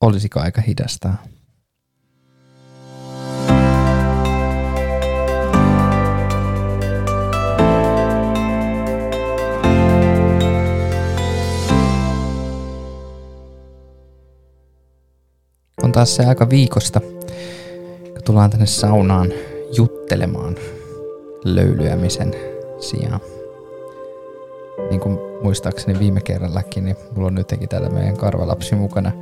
Olisiko aika hidastaa? On taas se aika viikosta, kun tullaan tänne saunaan juttelemaan löylyämisen sijaan. Niin kuin muistaakseni viime kerrallakin, niin mulla on nytkin täällä meidän karvalapsi mukana,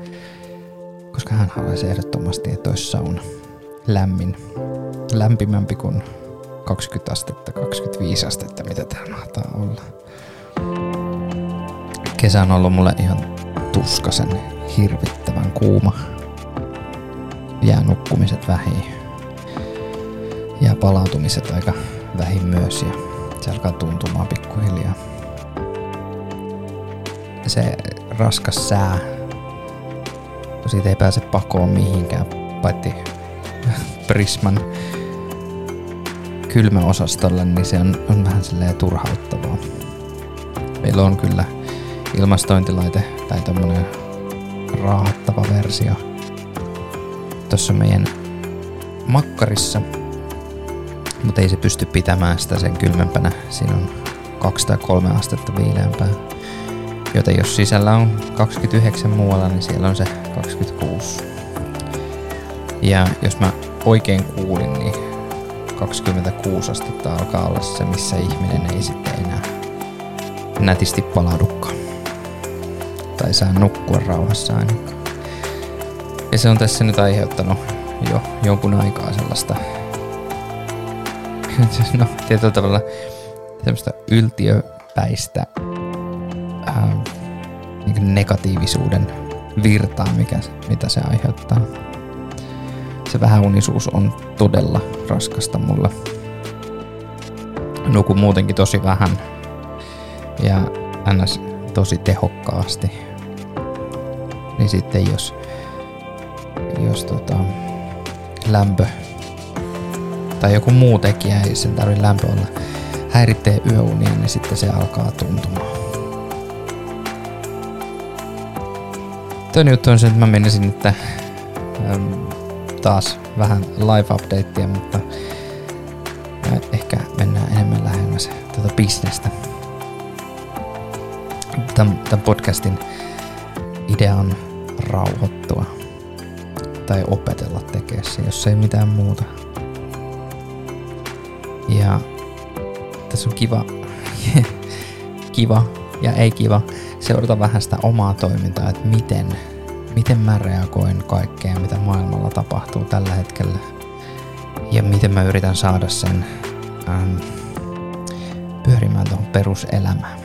koska hän haluaisi ehdottomasti, että olisi sauna lämmin, lämpimämpi kuin 20 astetta, 25 astetta, mitä täällä mahtaa olla. Kesä on ollut mulle ihan tuskasen hirvittävän kuuma. Jää nukkumiset vähin. Ja palautumiset aika vähin myös ja se alkaa tuntumaan pikkuhiljaa. Se raskas sää, kun siitä ei pääse pakoon mihinkään, paitsi Prisman kylmäosastolle, niin se on, on vähän silleen turhauttavaa. Meillä on kyllä ilmastointilaite tai tämmönen raahattava versio tuossa meidän makkarissa, mutta ei se pysty pitämään sitä sen kylmempänä. Siinä on kaksi tai kolme astetta viileämpää. Joten jos sisällä on 29 muualla, niin siellä on se 26. Ja jos mä oikein kuulin, niin 26 astetta alkaa olla se, missä ihminen ei sitten enää nätisti palaudukaan. Tai saa nukkua rauhassa ainakaan. Ja se on tässä nyt aiheuttanut jo jonkun aikaa sellaista no, tietyllä tavalla semmoista yltiöpäistä negatiivisuuden virtaa, mikä, mitä se aiheuttaa. Se vähäunisuus on todella raskasta mulle. Nukun muutenkin tosi vähän ja ns. tosi tehokkaasti. Niin sitten jos, jos tota, lämpö tai joku muu tekijä, ei sen tarvitse lämpö olla, häiritsee yöunia, niin sitten se alkaa tuntumaan. Toinen juttu on se, että mä menisin nyt äm, taas vähän live updatea, mutta ehkä mennään enemmän lähemmäs tätä bisnestä. Tämän, tämän podcastin idea on rauhoittua tai opetella tekemään se, jos ei mitään muuta. Ja tässä on kiva, kiva ja ei kiva seurata vähän sitä omaa toimintaa, että miten, miten mä reagoin kaikkeen, mitä maailmalla tapahtuu tällä hetkellä. Ja miten mä yritän saada sen ähm, pyörimään tuohon peruselämään.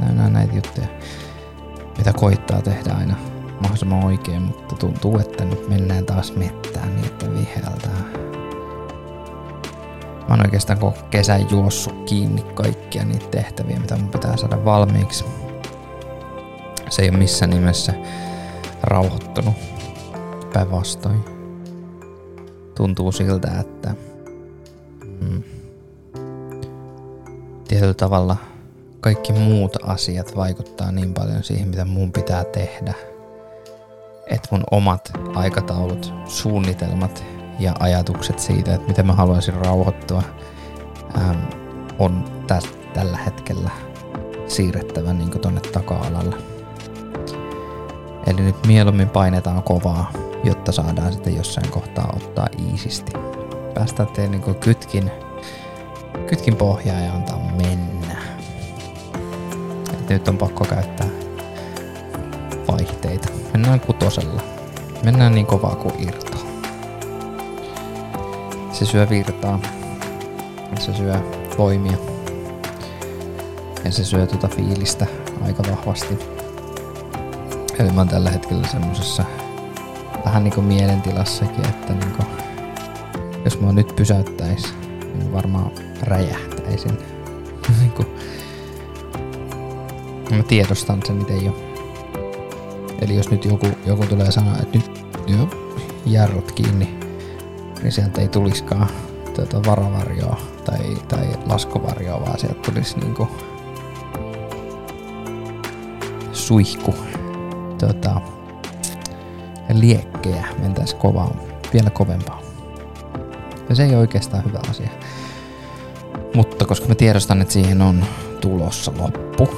Nämä on näitä juttuja, mitä koittaa tehdä aina mahdollisimman oikein, mutta tuntuu, että nyt mennään taas mettään niin, että viheltää. Mä oon oikeastaan koko kesän juossut kiinni kaikkia niitä tehtäviä, mitä mun pitää saada valmiiksi. Se ei ole missään nimessä rauhoittunut. Päinvastoin. Tuntuu siltä, että mm, tietyllä tavalla kaikki muut asiat vaikuttaa niin paljon siihen, mitä mun pitää tehdä. Että mun omat aikataulut, suunnitelmat ja ajatukset siitä, että miten mä haluaisin rauhoittua, ähm, on täs, tällä hetkellä siirrettävä niin tonne taka-alalle. Eli nyt mieluummin painetaan kovaa, jotta saadaan sitten jossain kohtaa ottaa iisisti. Päästään teille niin kytkin, kytkin pohjaa ja antaa mennä. Et nyt on pakko käyttää vaihteita. Mennään kutosella. Mennään niin kovaa kuin irtoa. Se syö virtaa. Se syö voimia. Ja se syö tuota fiilistä aika vahvasti. Eli mä oon tällä hetkellä semmosessa vähän niinku mielentilassakin, että niinku, jos mä nyt pysäyttäis, niin varmaan räjähtäisin. niinku, mä tiedostan sen itse jo. Eli jos nyt joku, joku tulee sanoa, että nyt jo, jarrut kiinni, niin sieltä ei tuliskaan tuota varavarjoa tai, tai laskovarjoa, vaan sieltä tulisi niinku suihku. Tota, liekkejä mentäisi kovaa, vielä kovempaa. Ja se ei oikeastaan hyvä asia. Mutta koska mä tiedostan, että siihen on tulossa loppu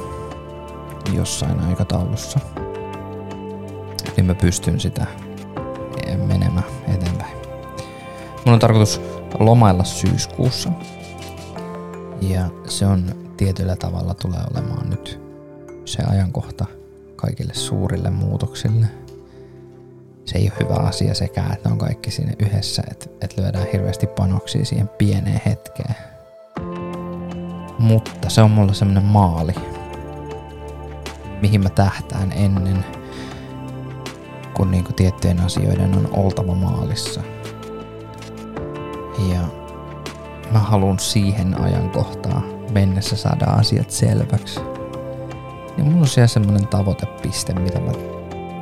jossain aikataulussa, niin mä pystyn sitä Mun on tarkoitus lomailla syyskuussa. Ja se on tietyllä tavalla tulee olemaan nyt se ajankohta kaikille suurille muutoksille. Se ei ole hyvä asia sekään, että on kaikki sinne yhdessä, että, että lyödään hirveästi panoksia siihen pieneen hetkeen. Mutta se on mulla semmonen maali, mihin mä tähtään ennen, kun niinku tiettyjen asioiden on oltava maalissa. Ja mä haluan siihen ajankohtaan mennessä saada asiat selväksi. Ja mulla on siellä semmonen tavoitepiste, mitä mä,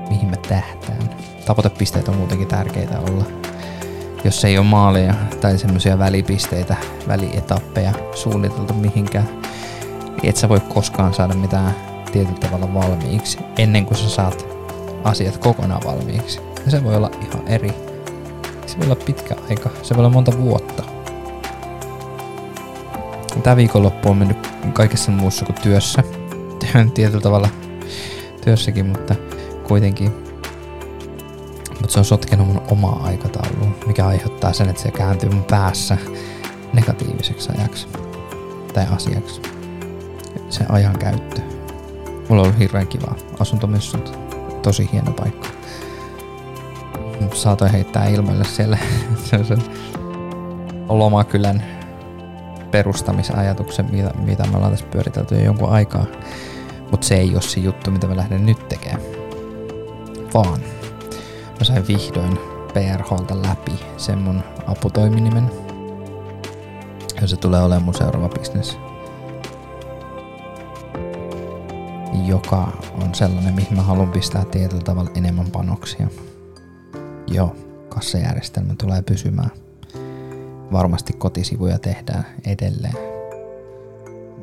mihin mä tähtään. Tavoitepisteet on muutenkin tärkeitä olla. Jos ei ole maaleja tai semmoisia välipisteitä, välietappeja suunniteltu mihinkään, niin et sä voi koskaan saada mitään tietyllä tavalla valmiiksi ennen kuin sä saat asiat kokonaan valmiiksi. Ja se voi olla ihan eri. Se voi olla pitkä aika, se voi olla monta vuotta. Tämä viikonloppu on mennyt kaikessa muussa kuin työssä. Tietyllä tavalla työssäkin, mutta kuitenkin. Mutta se on sotkenut mun omaa aikataulua, mikä aiheuttaa sen, että se kääntyy mun päässä negatiiviseksi ajaksi tai asiaksi. Se ajan käyttö. Mulla on ollut hirveän kiva asuntomessut. Tosi hieno paikka. Saatoin heittää ilmoille siellä lomakylän perustamisajatuksen, mitä, mitä me ollaan tässä pyöritelty jo jonkun aikaa. Mutta se ei ole se juttu, mitä mä lähden nyt tekemään. Vaan mä sain vihdoin PRHlta läpi sen mun aputoiminimen. Ja se tulee olemaan mun seuraava bisnes. Joka on sellainen, mihin mä haluan pistää tietyllä tavalla enemmän panoksia. Joo, kassajärjestelmä tulee pysymään varmasti kotisivuja tehdään edelleen.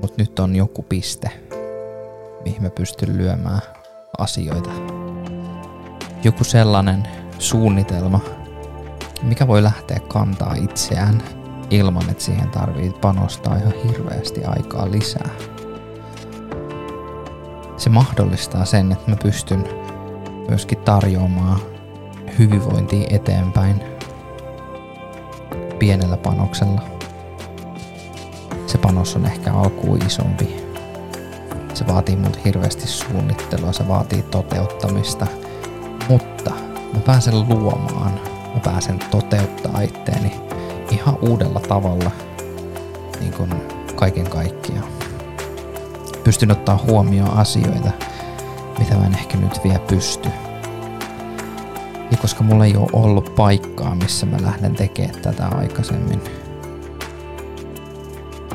Mutta nyt on joku piste, mihin mä pystyn lyömään asioita. Joku sellainen suunnitelma, mikä voi lähteä kantaa itseään ilman, että siihen tarvii panostaa ihan hirveästi aikaa lisää. Se mahdollistaa sen, että mä pystyn myöskin tarjoamaan hyvinvointia eteenpäin – pienellä panoksella. Se panos on ehkä alkuun isompi. Se vaatii multa hirveästi suunnittelua, se vaatii toteuttamista. Mutta mä pääsen luomaan, mä pääsen toteuttaa itteeni ihan uudella tavalla niin kuin kaiken kaikkiaan. Pystyn ottaa huomioon asioita, mitä mä en ehkä nyt vielä pysty. Ja koska mulla ei ole ollut paikkaa, missä mä lähden tekemään tätä aikaisemmin,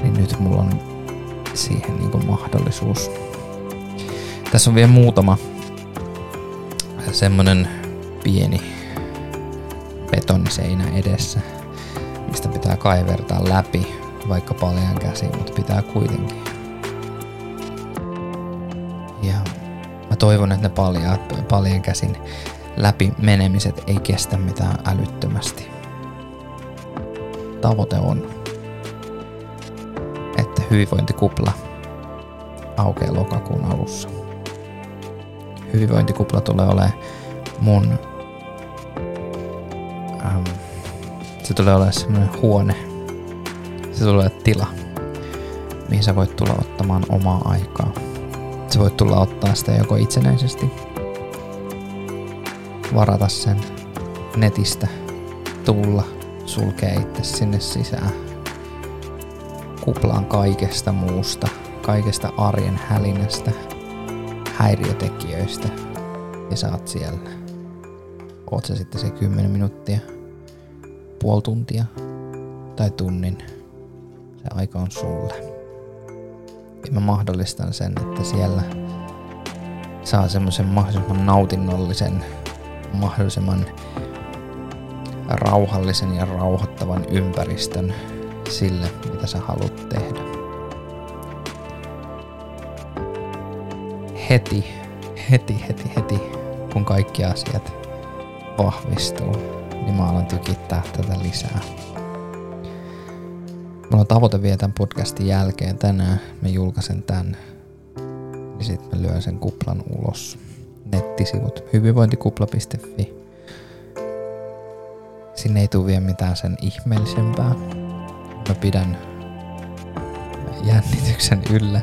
niin nyt mulla on siihen niin kuin mahdollisuus. Tässä on vielä muutama semmonen pieni betoniseinä edessä, mistä pitää kaivertaa läpi, vaikka paljon käsi, mutta pitää kuitenkin. Ja mä toivon, että ne paljaat, paljon käsin läpi menemiset ei kestä mitään älyttömästi. Tavoite on, että hyvinvointikupla aukeaa lokakuun alussa. Hyvinvointikupla tulee olemaan mun... Ähm, se tulee olemaan semmoinen huone. Se tulee olemaan tila, mihin sä voit tulla ottamaan omaa aikaa. Sä voit tulla ottaa sitä joko itsenäisesti varata sen netistä, tulla, sulkee itse sinne sisään. Kuplaan kaikesta muusta, kaikesta arjen hälinästä, häiriötekijöistä ja saat siellä. Oot sä sitten se 10 minuuttia, puoli tuntia tai tunnin. Se aika on sulle. Ja mä mahdollistan sen, että siellä saa semmoisen mahdollisimman nautinnollisen mahdollisimman rauhallisen ja rauhoittavan ympäristön sille, mitä sä haluat tehdä. Heti, heti, heti, heti, kun kaikki asiat vahvistuu, niin mä alan tykittää tätä lisää. Mulla on tavoite vielä tämän podcastin jälkeen tänään. Mä julkaisen tän. Niin sit mä lyön sen kuplan ulos. Nettisivut hyvinvointikupla.fi. Sinne ei tule vielä mitään sen ihmeellisempää. Mä pidän jännityksen yllä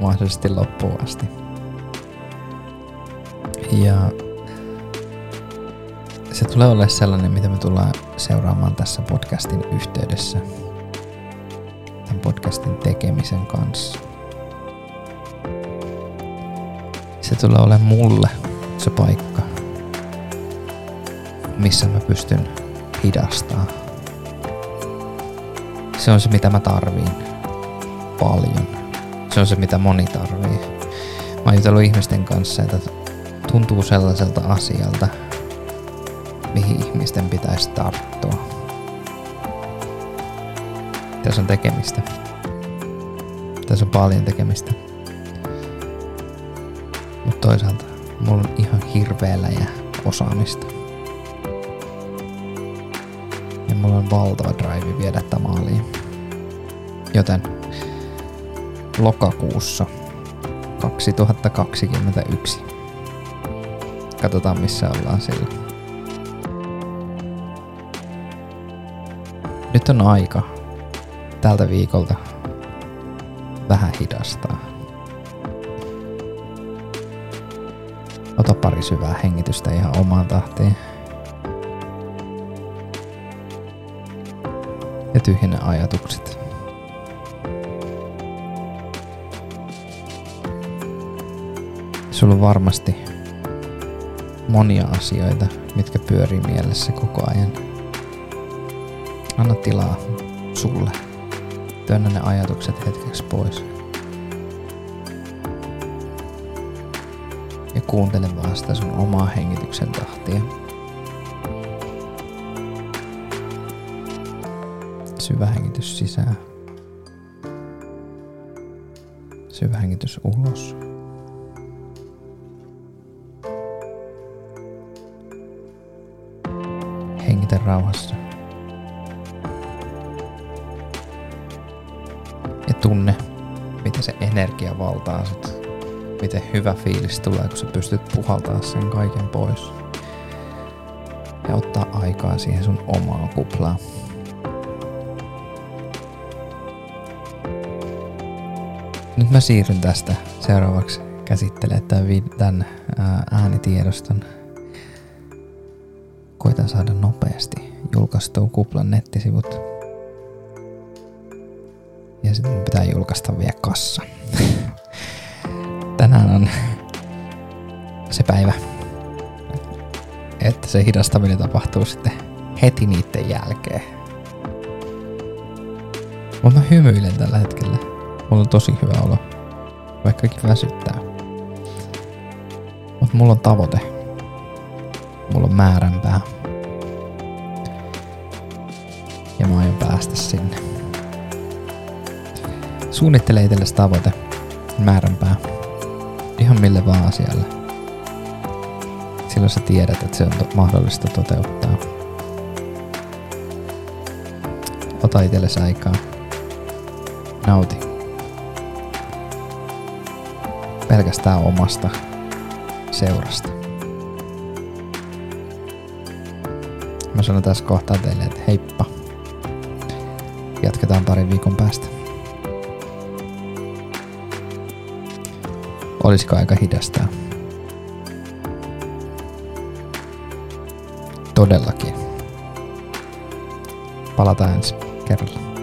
mahdollisesti loppuun asti. Ja se tulee olemaan sellainen, mitä me tullaan seuraamaan tässä podcastin yhteydessä tämän podcastin tekemisen kanssa. Se tulee olemaan mulle se paikka, missä mä pystyn hidastaa. Se on se, mitä mä tarviin paljon. Se on se, mitä moni tarvii. Mä oon jutellut ihmisten kanssa, että tuntuu sellaiselta asialta, mihin ihmisten pitäisi tarttua. Tässä on tekemistä. Tässä on paljon tekemistä. Toisaalta mulla on ihan hirveellä ja osaamista. Ja mulla on valtava drive viedä tätä maaliin. Joten lokakuussa 2021. Katsotaan missä ollaan silloin. Nyt on aika tältä viikolta vähän hidastaa. Pari syvää hengitystä ihan omaan tahtiin. Ja tyhjennä ajatukset. Sulla on varmasti monia asioita, mitkä pyörii mielessä koko ajan. Anna tilaa sulle. Työnnä ne ajatukset hetkeksi pois. Ja kuuntele vaan sitä sun omaa hengityksen tahtia. Syvä hengitys sisään. Syvä hengitys ulos. Hengitä rauhassa. Ja tunne, miten se energia valtaa sut. Miten hyvä fiilis tulee, kun sä pystyt puhaltaa sen kaiken pois. Ja ottaa aikaa siihen sun omaan kuplaan. Nyt mä siirryn tästä seuraavaksi käsittelemään tämän, äänitiedoston. Koitan saada nopeasti julkaistua kuplan nettisivut. Ja sitten pitää julkaista vielä kassa. Tänään on se päivä, että se hidastaminen tapahtuu sitten heti niiden jälkeen. Mutta mä hymyilen tällä hetkellä. Mulla on tosi hyvä olo, vaikkakin väsyttää. Mutta mulla on tavoite. Mulla on määränpää. Ja mä aion päästä sinne. Suunnittele itsellesi tavoite, määränpää, ihan mille vaan asialle. Silloin sä tiedät, että se on to- mahdollista toteuttaa. Ota itsellesi aikaa. Nauti. Pelkästään omasta seurasta. Mä sanon tässä kohtaa teille, että heippa. Jatketaan parin viikon päästä. Olisiko aika hidastaa? Todellakin. Palataan ensi kerralla.